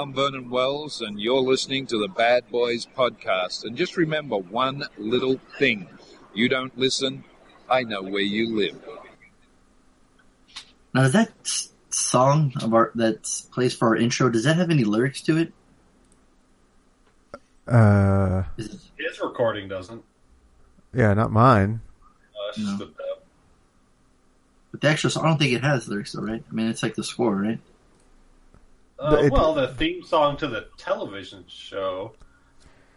Hi, I'm Vernon Wells, and you're listening to the Bad Boys podcast. And just remember one little thing you don't listen, I know where you live. Now, does that song of our that plays for our intro? Does that have any lyrics to it? Uh, it His recording doesn't. yeah, not mine. Uh, No. a dub. but the actual song? I don't think it has lyrics though, right? I mean, it's like the score, right? Uh, It- well, the theme song to the television show.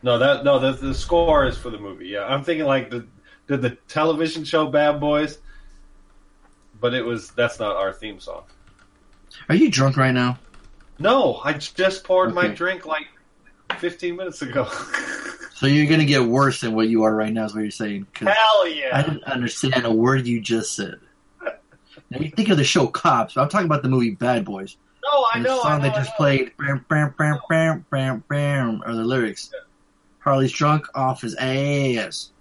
No, that no, the, the score is for the movie. Yeah, I'm thinking like the did the television show Bad Boys, but it was that's not our theme song. Are you drunk right now? No, I just poured my drink like 15 minutes ago. So you're gonna get worse than what you are right now, is what you're saying? Hell yeah! I yeah! didn't understand a word you just said. Now you think of the show Cops, but I'm talking about the movie Bad Boys. No, I And know. the song I know, they I just know. played, bam, bam, bam, bam, bam, bam, are the lyrics. Harley's drunk off his ass.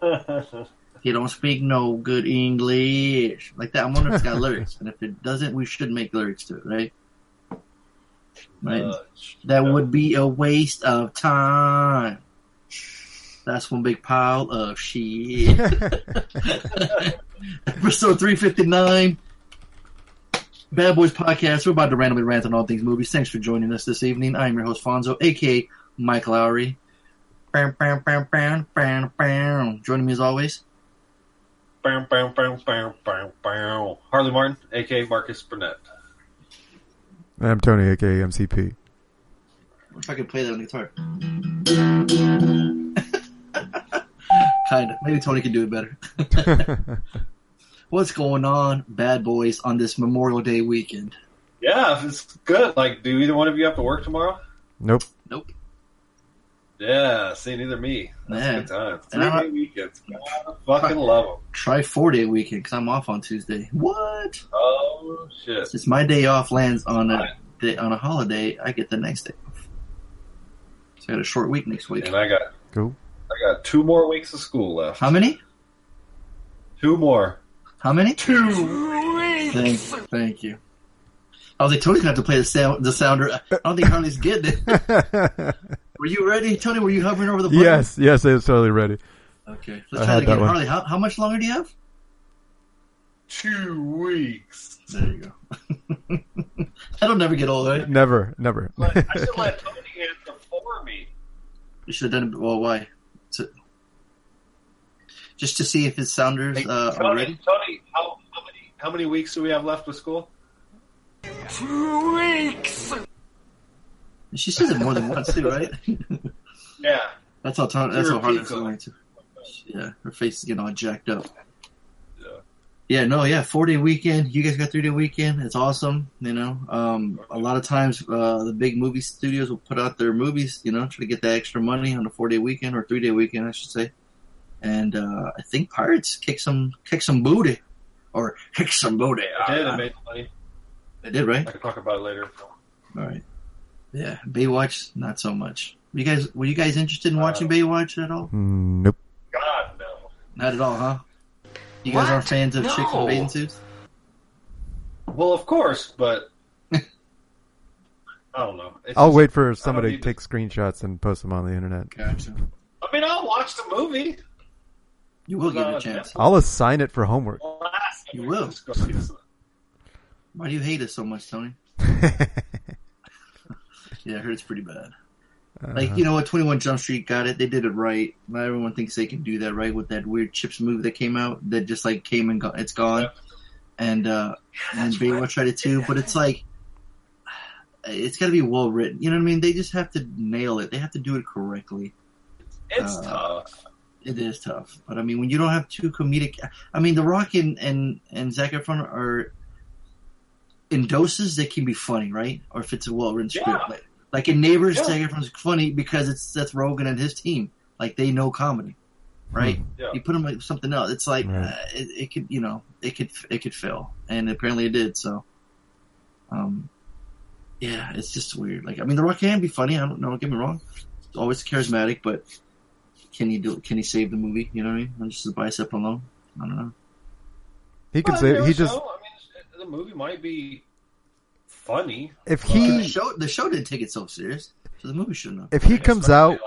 He don't speak no good English. Like that. I'm wondering if it's got lyrics. And if it doesn't, we should make lyrics to it, right? Right. Uh, that no. would be a waste of time. That's one big pile of shit. Episode 359. Bad Boys Podcast. We're about to randomly rant on all things movies. Thanks for joining us this evening. I'm your host, Fonzo, aka Mike Lowrey. Bam, bam, bam, bam, bam, bam. Joining me as always. Bam, bam, bam, bam, bam, bam. Harley Martin, aka Marcus Burnett. I'm Tony, aka MCP. If I could play that on the guitar. kind of. Maybe Tony can do it better. What's going on, bad boys, on this Memorial Day weekend? Yeah, it's good. Like, do either one of you have to work tomorrow? nope. Nope. Yeah, see, neither me. That's Yeah. a good time. Three I'm- day weekends. God, fucking love them. Try four day weekend because I'm off on Tuesday. What? Oh, shit. Since my day off lands on a day, on a holiday, I get the next day off. So I got a short week next week. And I got Cool. I got two more weeks of school left. How many? Two more. How many? Two Thank, thank you. I was like, Tony's gonna have to play the sound, the sounder. I don't think Harley's getting it. Were you ready, Tony? Were you hovering over the button? yes, yes, I was totally ready. Okay. Let's try had it that again. one. Harley, how, how much longer do you have? Two weeks. There you go. That'll never get old, right? Never, never. But I should let Tony answer for me. You should have done it. Well, why? To, just to see if his sounders Hey, uh, are Tony, ready. Tony, how, how many how many weeks do we have left of school? Two weeks. She says it more than once too, right? Yeah. that's how Tony, that's how hard it's going to. Yeah, her face is getting all jacked up. Yeah. Yeah, no, yeah, four day weekend. You guys got three day weekend. It's awesome. You know, um, a lot of times uh, the big movie studios will put out their movies. You know, try to get that extra money on a four day weekend or three day weekend, I should say. And uh, I think Pirates kick some kick some booty, or kick some booty. I did. Uh, I made money. they did, right? I can talk about it later. All right. Yeah, Baywatch, not so much. You guys, were you guys interested in watching Uh, Baywatch at all? Nope. God no. Not at all, huh? You guys aren't fans of chicks in No. bathing suits? Well, of course, but I don't know. It's I'll just- wait for somebody to need to- take screenshots and post them on the internet. Gotcha. I mean, I'll watch the movie. You will get Uh, a chance. I'll assign it for homework. You will. just go see this. Why do you hate us so much, Tony? Yeah, it hurts pretty bad. Like, Uh-huh. you know what? 21 Jump Street got it. They did it right. Not everyone thinks they can do that right with that weird Chips movie that came out that just like came and gone. It's gone. Yeah. And, uh, and Baywatch tried it too, but it's like, it's got to be well written. You know what I mean? They just have to nail it. They have to do it correctly. It's Uh, tough. It is tough, but I mean, when you don't have two comedic, I mean, The Rock and and and Zac Efron are in doses they can be funny, right? Or if it's a well written script, Yeah. like, like in Neighbors, Yeah. Zac Efron's funny because it's Seth Rogen and his team, like they know comedy, right? Yeah. You put them like something else, it's like Right. uh, it, it could, you know, it could it could fail, and apparently it did. So, um, yeah, it's just weird. Like, I mean, The Rock can be funny. I don't know. Don't get me wrong. Always charismatic, but can he do? Can he save the movie? You know what I mean? On Just his bicep alone. I don't know. he can Well, say he just so, I mean, the movie might be funny. If The he show the show didn't take itself serious, so the movie shouldn't have. if he comes out like,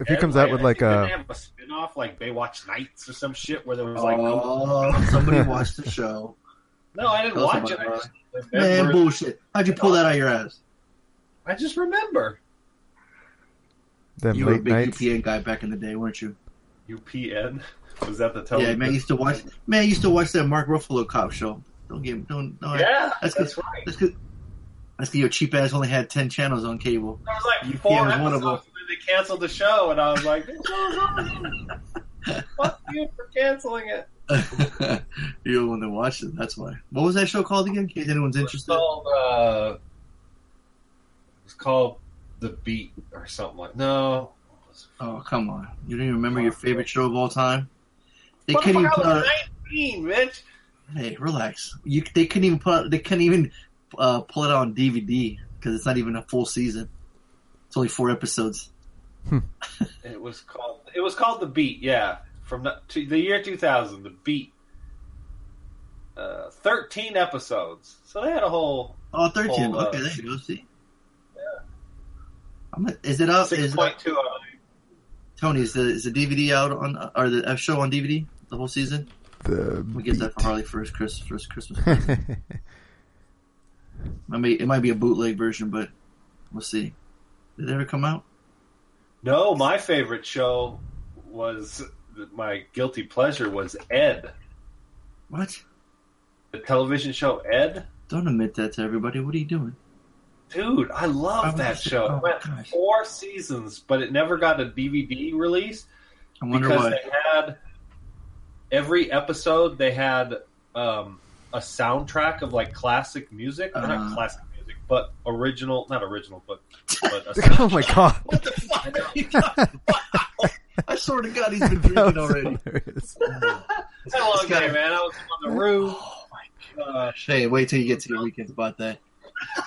if he Ed, comes out with like didn't a have a spin-off like Baywatch Nights or some shit where there was like no, oh, somebody watched the show. no I didn't Tell watch it. I it, just, Man, bullshit. How'd you pull that out of your ass? I just remember them You were a big nights. UPN guy back in the day, weren't you? UPN. Was that the Yeah, man, I used to watch. Man, I used to watch that Mark Ruffalo cop show. Don't get don't no. yeah, That's that's, good. right. That's good. That's because your cheap ass only had ten channels on cable. There was like UPN four was one of them. they canceled the show, and I was like, "This show's awesome. Fuck you for canceling it." You're the one that watched it. That's why. What was that show called again? In case anyone's It was interested. called, uh, it was called The Beat or something like. No. Oh come on! You don't even remember your favorite show of all time? They What couldn't fuck, even put out. 19, bitch. Hey, relax. You they couldn't even put. out- They couldn't even uh, pull it out on DVD because it's not even a full season. It's only four episodes. It was called. It was called The Beat. Yeah, from the, to the year 2000. The Beat. Uh, 13 episodes. So they had a whole Oh, 13. Oh, uh, okay, there you go. See. I'm a, is it up? Is it, 6.2 out. Tony, is the is the DVD out on or the uh, show on DVD the whole season? The We get that for Harley first Chris first Christmas. I mean, it might be a bootleg version, but we'll see. Did it ever come out? No, my favorite show was my guilty pleasure was Ed, What? the television show Ed. Don't admit that to everybody. What are you doing? Dude, I love I that show. Oh, it went gosh. four seasons, but it never got a DVD release I wonder because why. they had every episode they had um, a soundtrack of like classic music, uh, not classic music, but original, not original, but but a oh my god! What the fuck? I swear to God, he's been drinking already. hilarious. How long man? I was on the roof. Oh my Uh, gosh! Hey, wait till you get to your weekends about that.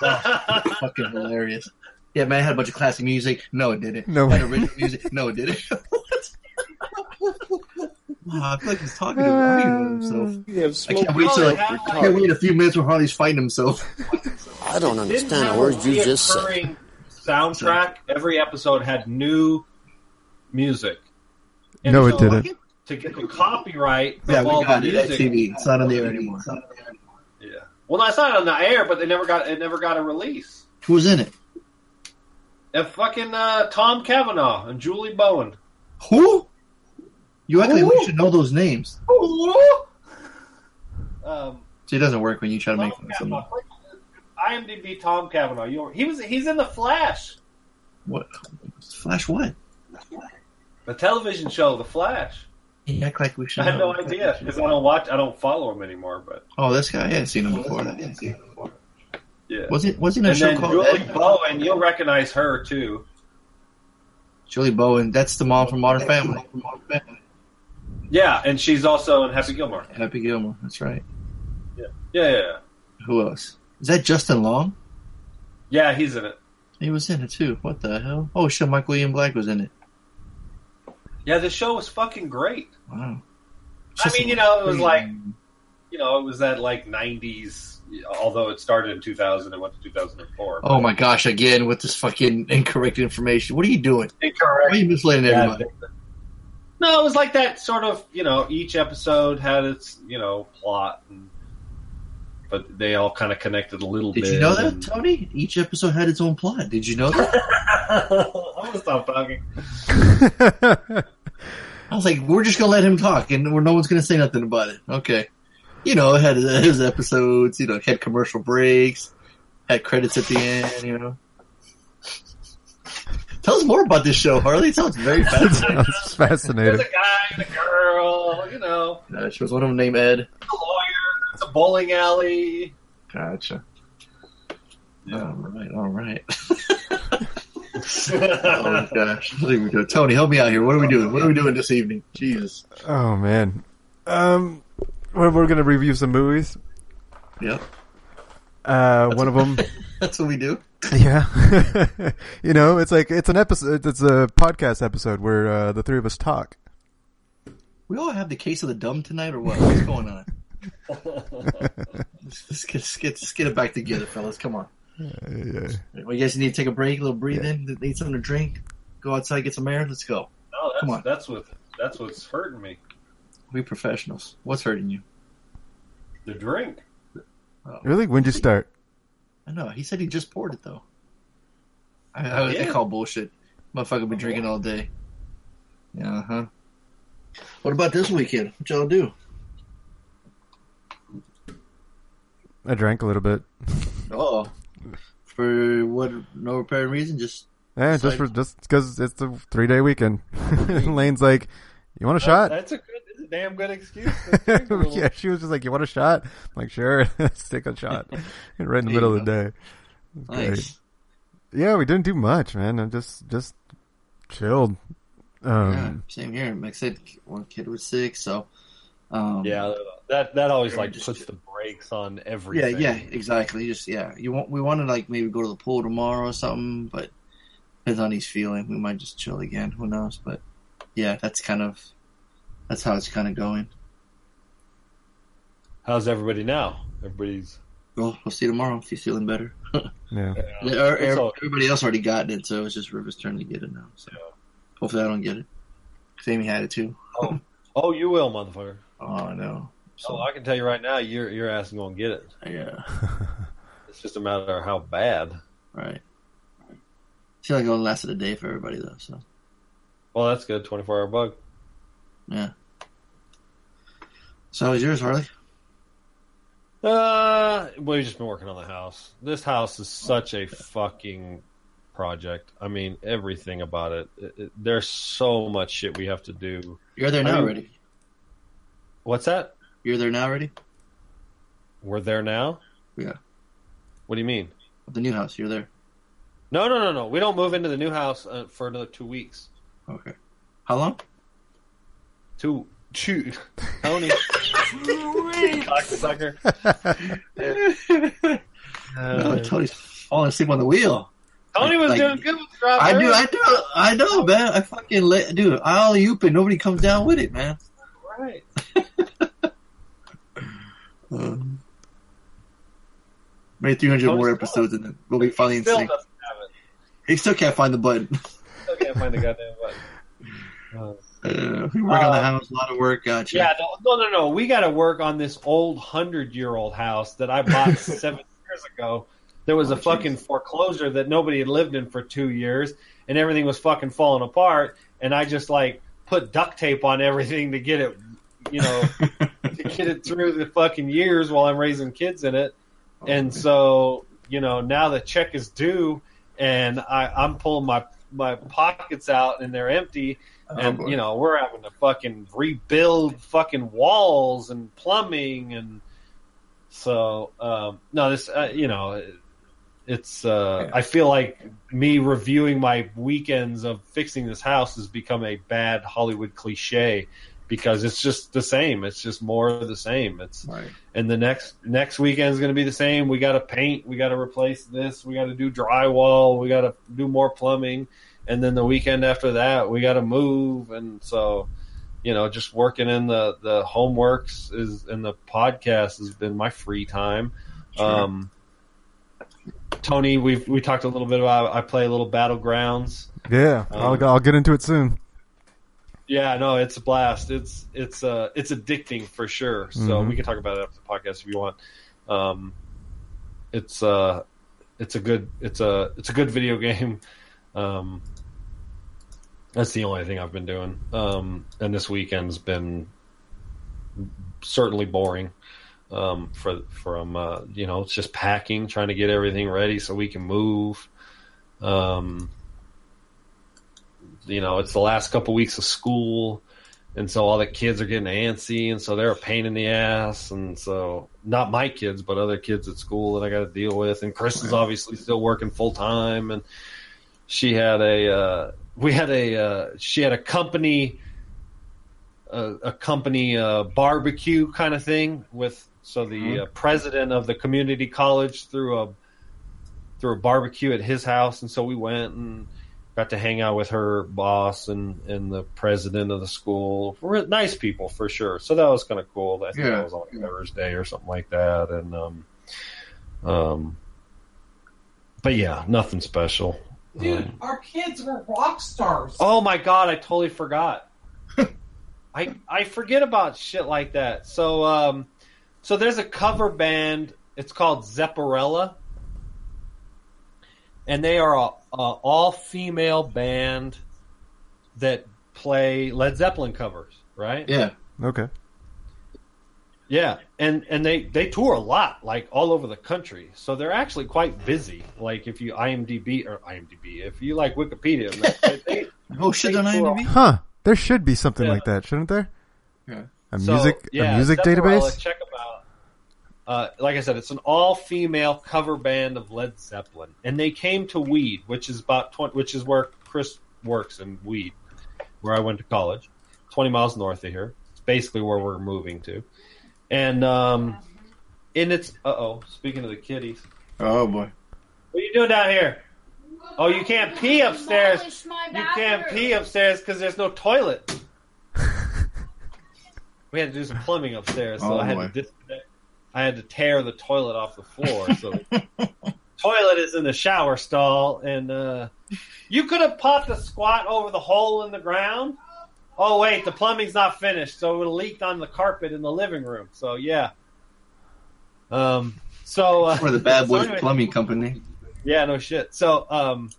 Fucking hilarious. Yeah, man, I had a bunch of classic music. No, it didn't. No Had original music. No, it didn't. what? Wow, I feel like he's talking to arguing with himself. Uh, you have I can't wait till Well, I can't wait a few minutes where Harley's fighting himself. I don't understand have the words you just said. Soundtrack. Every episode had new music. And No, it didn't. To get the copyright of Yeah, all we got the it at. TV. It's not on the air anymore. Yeah. Well, no, it's not on the air, but they never got it. Never got a release. Who's in it? And fucking uh, Tom Cavanagh and Julie Bowen. Who? You actually like Who? should know those names. Um, See, it doesn't work when you try to make Tom fun of someone. Cavanagh. IMDb Tom Cavanagh. You he was he's in the Flash, What? Flash what? the television show The Flash. You act like we should I had know. no idea because I don't watch. I don't follow him anymore. But Oh, this guy? I hadn't seen him before. I didn't see him before Yeah. Was it? Was he in a And show called Julie Ed? Bowen, you'll recognize her too. Julie Bowen? That's the mom from Modern Family. Yeah, and she's also in Happy Gilmore. Happy Gilmore. That's right. Yeah, yeah, yeah. Who else? Is that Justin Long? Yeah, he's in it. He was in it too. What the hell? Oh shit! Michael Ian Black was in it. Yeah, the show was fucking great. Wow. I mean, you know, it was like you know, it was that like '90s. Although it started in 2000 and went to 2004. Oh my gosh! Again with this fucking incorrect information. What are you doing? Why are Incorrect. you misleading Yeah, everybody? No, it was like that sort of, you know, each episode had its, you know, plot, and, but they all kind of connected a little Did bit. Did you know that, and- Tony? Each episode had its own plot. Did you know that? I'm gonna stop talking. I was like, we're just gonna let him talk, and we're, no one's gonna say nothing about it. Okay. You know, had his episodes. You know, had commercial breaks, had credits at the end. You know. Tell us more about this show, Harley. It sounds very fascinating. Sounds There's a guy and a girl, you know, she Was one of them named Ed? Bowling alley. Gotcha. Yeah. All right. All right. oh gosh. What are we doing? Tony, help me out here. What are we doing? What are we doing this evening? Jesus. Oh man. Um, we're, we're gonna review some movies. Yep. Uh, one of them. That's what we do. Yeah. you know, it's like it's an episode. It's a podcast episode where uh, the three of us talk. We all have the case of the dumb tonight, or what? What's going on? Let's, let's get, let's get let's get it back together, fellas. Come on. yeah. yeah. Well, you guys need to take a break, a little breathe in, need something to drink, go outside, get some air. Let's go. No, that's Come on. that's what that's what's hurting me. We professionals. What's hurting you? The drink. Oh. Really? When'd you start? I know. He said he just poured it though. I, I, I call bullshit. Motherfucker been drinking all day. Yeah, uh huh. What about this weekend? What y'all do? I drank a little bit. Oh, for what? No apparent reason. Just Yeah, just for just because it's a three day weekend. Lane's like, "You want a shot?" That's a good, that's a damn good excuse. to drink a little. yeah, she was just like, "You want a shot?" I'm like, "Sure, let's take a shot." right in the middle you of the day. Great. nice. Yeah, we didn't do much, man. I just just chilled. yeah, Um, same here. Like I said, one kid was sick, so um, Yeah, that that always like just- puts the brakes on every yeah, yeah, exactly. Just yeah, you want we want to like maybe go to the pool tomorrow or something, but depends on he's feeling. We might just chill again. Who knows? But yeah, that's kind of that's how it's kind of going. How's everybody now? Everybody's. Well, we'll see tomorrow if he's feeling better. yeah, Yeah, er- It's er- all- everybody else already gotten it, so it's just River's turn to get it now. So hopefully I don't get it. Sammy had it too. Oh, oh, you will, motherfucker. Oh, I know. So, Oh, I can tell you right now, your your ass is gonna get it. yeah, It's just a matter of how bad. right. I feel like it only lasted a day for everybody though. So Well, that's good. Twenty four hour bug. yeah. So how was yours, Harley? Uh, we've just been working on the house. This house is such a fucking project. I mean, everything about it. it, it there's so much shit we have to do. You're there I now mean- already. What's that? You're there now already. We're there now. Yeah. What do you mean? The new house. You're there. No, no, no, no. We don't move into the new house uh, for another two weeks. Okay. How long? Two, two. Tony, cocksucker. no, Tony's falling asleep on the wheel. Tony was Like- doing good with the drive. I do. I do. I know, man. I fucking let, dude. I all you and nobody comes down with it, man. Right. Um, maybe 300 more episodes and then we'll be finally in sync. doesn't have it. He still can't find the button. Still can't find the goddamn button. Uh, Uh, we work on the Uh, house, a lot of work. Gotcha. Yeah, no, no, no. We got to work on this old hundred-year-old house that I bought seven years ago. There was Oh, a fucking foreclosure that nobody had lived in for two years, and everything was fucking falling apart. And I just like put duct tape on everything to get it, you know, to get it through the fucking years while I'm raising kids in it. And so, you know, now the check is due, and I, I'm pulling my my pockets out, and they're empty Oh, and boy. you know we're having to fucking rebuild fucking walls and plumbing and so um no this uh, you know it's uh Yeah. i feel like me reviewing my weekends of fixing this house has become a bad hollywood cliche because it's just the same it's just more of the same it's Right. and the next next weekend is going to be the same. We got to paint, we got to replace this, we got to do drywall, we got to do more plumbing, and then the weekend after that, we got to move, and so you know, just working in the the homeworks is and the podcast has been my free time. Sure. Um, Tony, we've we talked a little bit about. I play a little battlegrounds. yeah. Um, I'll I'll get into it soon. Yeah, no, it's a blast. It's it's uh it's addicting for sure. So Mhm. we can talk about it after the podcast if you want. Um, it's uh it's a good it's a it's a good video game. Um, that's the only thing I've been doing. Um, and this weekend's been certainly boring. Um, for from uh, you know, it's just packing, trying to get everything ready so we can move. Um, you know, it's the last couple weeks of school, and so all the kids are getting antsy, and so they're a pain in the ass, and so not my kids, but other kids at school that I got to deal with, and Chris is obviously still working full time, and she had a, uh, we had a, uh, she had a company, a, a company uh, barbecue kind of thing with, so the uh, president of the community college threw a, threw a barbecue at his house, and so we went and got to hang out with her boss and, and the president of the school. We're nice people for sure. So that was kind of cool. I think Yeah. that was on Thursday or something like that. And, um, um, but yeah, nothing special. Dude, Um, our kids were rock stars. oh my god, I totally forgot. I I forget about shit like that. So um, so there's a cover band. It's called Zepparella, and they are a, a all female band that play Led Zeppelin covers. Right? Yeah. Okay. Yeah, and and they they tour a lot, like all over the country. So they're actually quite busy. Like if you IMDb or IMDb, if you like Wikipedia, they, they, Oh shit on They IMDb. Huh. There should be something Yeah. like that, shouldn't there? Yeah. A so, music yeah, a music database? Check them out. Uh, like I said, it's an all-female cover band of Led Zeppelin, and they came to Weed, which is about 20, which is where Chris works in Weed, where I went to college, twenty miles north of here. It's basically where we're moving to, and um, and it's uh oh. Speaking of the kitties, Oh boy. what are you doing down here? Oh, you can't pee upstairs. You can't pee upstairs because there's no toilet. we had to do some plumbing upstairs, so Oh, I had boy. to disconnect. I had to tear the toilet off the floor. So toilet is in the shower stall, and uh, you could have popped a squat over the hole in the ground. Oh wait, the plumbing's not finished, so it would have leaked on the carpet in the living room. So yeah. Um. So uh, For the Bad so Boys anyway- Plumbing Company. yeah, no shit. So, um,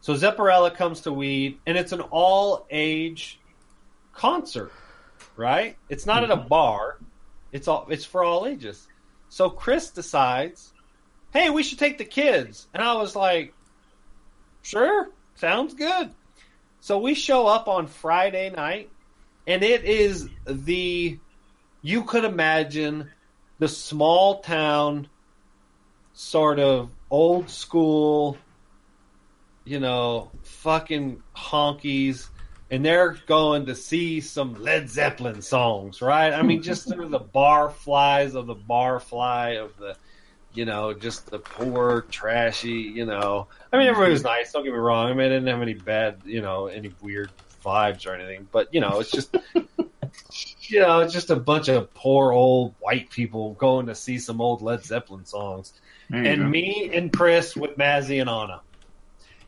so Zepparella comes to Weed, and it's an all-age concert, right? It's not at a bar. It's all. It's for all ages. So Chris decides, hey, we should take the kids, and I was like, sure, sounds good. So we show up on Friday night, and it is the you could imagine the small town sort of old school, you know, fucking honkies, and they're going to see some Led Zeppelin songs, right? I mean, just through the bar flies of the bar fly of the, you know, just the poor, trashy, you know. I mean, everybody was nice. Don't get me wrong. I mean, I didn't have any bad, you know, any weird vibes or anything, but you know, it's just. You know, it's just a bunch of poor old white people going to see some old Led Zeppelin songs and go. me and Chris with Mazzy and Anna.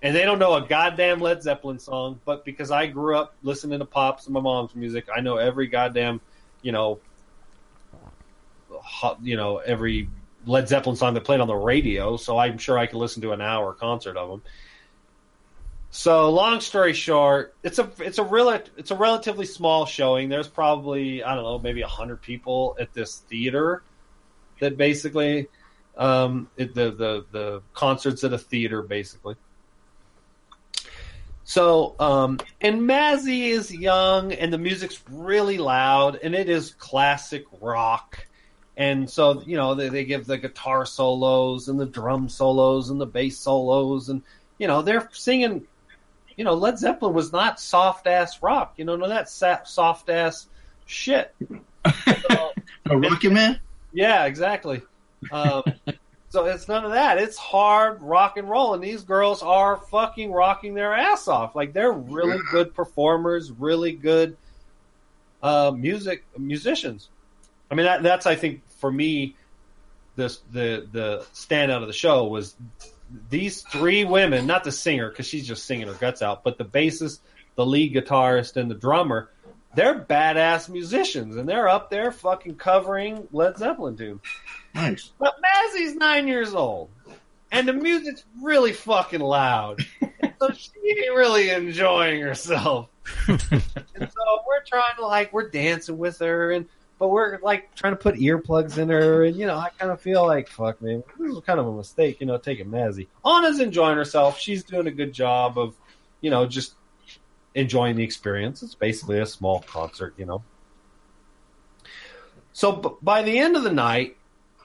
And they don't know a goddamn Led Zeppelin song, but because I grew up listening to pops and my mom's music, I know every goddamn, you know, hot, you know, every Led Zeppelin song that played on the radio. So I'm sure I could listen to an hour concert of them. So long story short, it's a it's a real it's a relatively small showing. There's probably I don't know maybe hundred people at this theater that basically um, it, the the the concerts at a theater basically. So um, and Mazzy is young and the music's really loud and it is classic rock. And so you know they, they give the guitar solos and the drum solos and the bass solos and you know they're singing. You know Led Zeppelin was not soft ass rock. You know no that soft ass shit. So, A Rocket Man? yeah, exactly. Um, so it's none of that. It's hard rock and roll, and these girls are fucking rocking their ass off. Like they're really good performers, really good uh, music musicians. I mean, that, that's I think for me, this the the standout of the show was these three women, not the singer because she's just singing her guts out, but the bassist, the lead guitarist, and the drummer. They're badass musicians, and they're up there fucking covering Led Zeppelin tunes. Nice. But Mazzy's nine years old, and the music's really fucking loud. So she ain't really enjoying herself. and so we're trying to like we're dancing with her, and but we're like trying to put earplugs in her, and you know I kind of feel like fuck man, this is kind of a mistake, you know, taking Mazzy. Anna's enjoying herself. She's doing a good job of, you know, just enjoying the experience. It's basically a small concert, you know. So b- by the end of the night,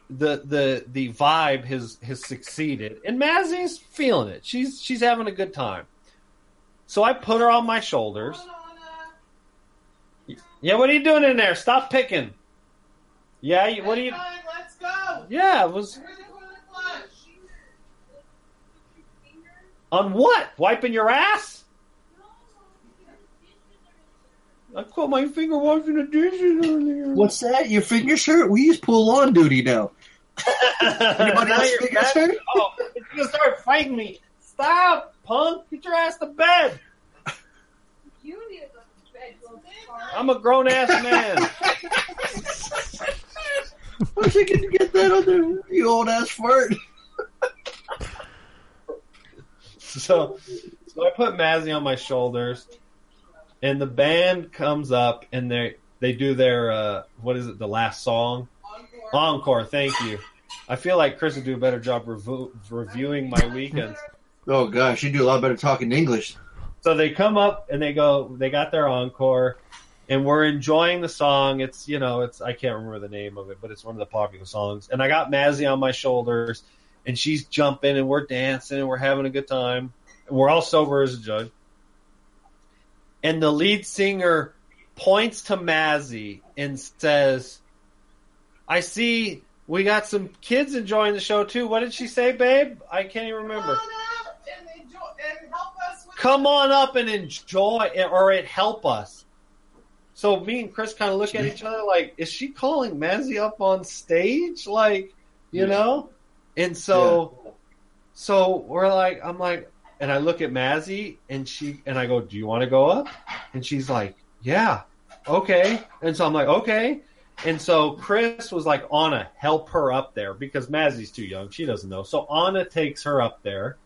the the the vibe has has succeeded, and Mazzy's feeling it. She's she's having a good time. So I put her on my shoulders. Yeah, what are you doing in there? Stop picking. Yeah, you, what are you? Let's go. Yeah, it was Where's the toilet flush? on what? Wiping your ass? I caught my finger washing the dishes earlier. What's that? Your finger shirt? We use pull on duty now. Anybody Now else you're think back? Oh, it's? Oh, you're gonna start fighting me. Stop, punk. Get your ass to bed. You need to go to bed, little fart. I'm a grown ass man. Where's he gonna get that on there? You old ass fart. so, so I put Mazzy on my shoulders, and the band comes up and they they do their uh, what is it? The last song, Encore. encore. Thank you. I feel like Chris would do a better job revu- reviewing my weekends. Oh gosh, you do a lot better talking English. So they come up and they go, they got their encore, and we're enjoying the song. It's you know, it's I can't remember the name of it, but it's one of the popular songs. And I got Mazzy on my shoulders, and she's jumping, and we're dancing, and we're having a good time. We're all sober as a judge. And the lead singer points to Mazzy and says, "I see we got some kids enjoying the show too. What did she say, babe? I can't even remember." Come on out and enjoy and help us with come on up and enjoy it or it help us. So me and Chris kind of look at each other like, is she calling Mazzy up on stage? Like, you Yeah. know? And so, so we're like, I'm like, and I look at Mazzy and she, and I go, do you want to go up? And she's like, yeah, okay. And so I'm like, okay. And so Chris was like, Anna, help her up there because Mazzy's too young. She doesn't know. So Anna takes her up there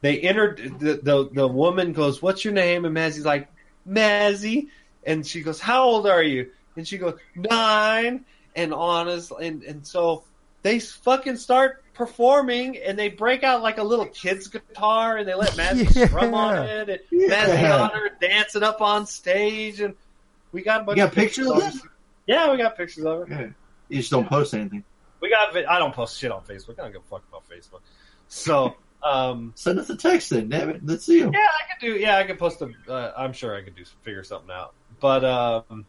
they entered the, the the woman goes, "What's your name?" And Mazzy's like, "Mazzy," and she goes, "How old are you?" And she goes, nine. And honest, and and so they fucking start performing, and they break out like a little kid's guitar, and they let Mazzy Yeah. strum on it, and Yeah. Mazzy on her dancing up on stage, and we got a bunch You got of pictures of of it. Yeah, we got pictures of it. Yeah. You just don't post anything. We got. I don't post shit on Facebook. I don't give a fuck about Facebook. So. um Send us a text then, damn it. Let's see them. Yeah, I could do. Yeah, I could post a. Uh, I'm sure I could do figure something out. But um,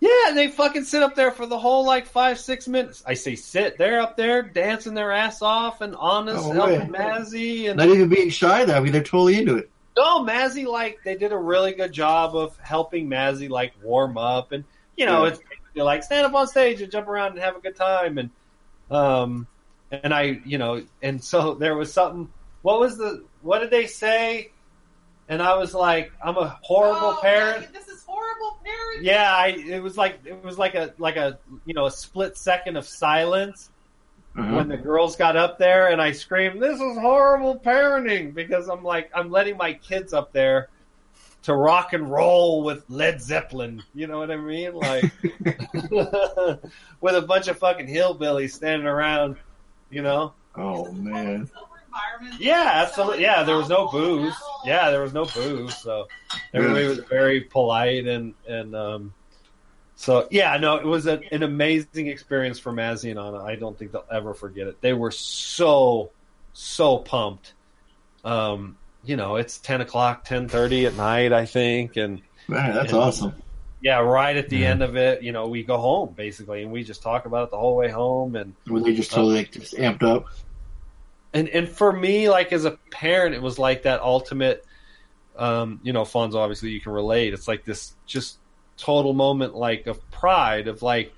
yeah, they fucking sit up there for the whole like five six minutes. I say sit. They're up there dancing their ass off and honest Oh, helping. Mazzy and Not even being shy though. I mean, they're totally into it. no Mazzy like they did a really good job of helping Mazzy like warm up and you know Yeah. it's basically like stand up on stage and jump around and have a good time and um and I you know and so there was something. What was the? What did they say? And I was like, I'm a horrible Oh, parent. yeah, this is horrible parenting. Yeah, I it was like it was like a like a you know a split second of silence Uh-huh. when the girls got up there and I screamed, "This is horrible parenting" because I'm like I'm letting my kids up there to rock and roll with Led Zeppelin. You know what I mean? Like with a bunch of fucking hillbillies standing around, you know? Oh man. Sober environment. Yeah, absolutely. Yeah, there was no booze. Yeah, there was no booze, so everybody was very polite and and um, so yeah, no, it was a, an amazing experience for Mazzy and Anna. I don't think they'll ever forget it. They were so so pumped. Um, you know, it's ten o'clock, ten thirty at night, I think, and Man, that's And- awesome. yeah, right at the Yeah. end of it, you know, we go home basically, and we just talk about it the whole way home, and Were they just totally like, just amped up? And and for me, like as a parent, it was like that ultimate. Um, you know, Fonzo, obviously you can relate. It's like this just total moment, like of pride, of like,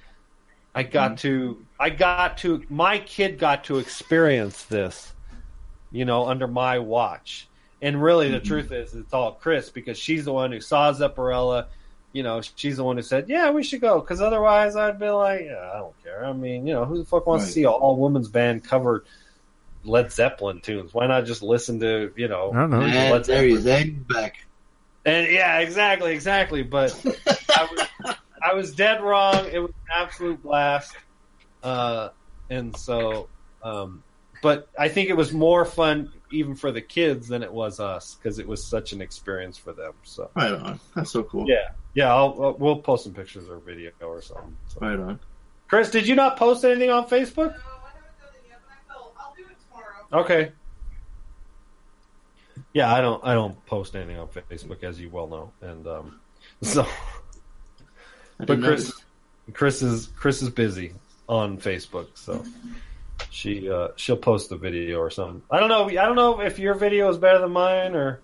I got to, I got to, my kid got to experience this, you know, under my watch. And really, the Mhm. truth is, it's all Chris because she's the one who saw Zepparella. You know, she's the one who said, "Yeah, we should go." Because otherwise, I'd be like, "Yeah, I don't care." I mean, you know, who the fuck wants to see an all women's band cover Led Zeppelin tunes? Why not just listen to you know? I don't know. And Led there he Zeppelin? is. And back. And yeah, exactly, exactly. But I was, I was dead wrong. It was an absolute blast. Uh, and so, um, but I think it was more fun even for the kids than it was us because it was such an experience for them. So Right on. That's so cool. yeah, yeah, I'll, I'll- we'll post some pictures or video or something. So. Right on. Chris, did you not post anything on Facebook? Okay. Yeah, I don't. I don't post anything on Facebook, as you well know, and um, so. But Chris, notice. Chris is Chris is busy on Facebook, so she uh, she'll post the video or something. I don't know. I don't know if your video is better than mine or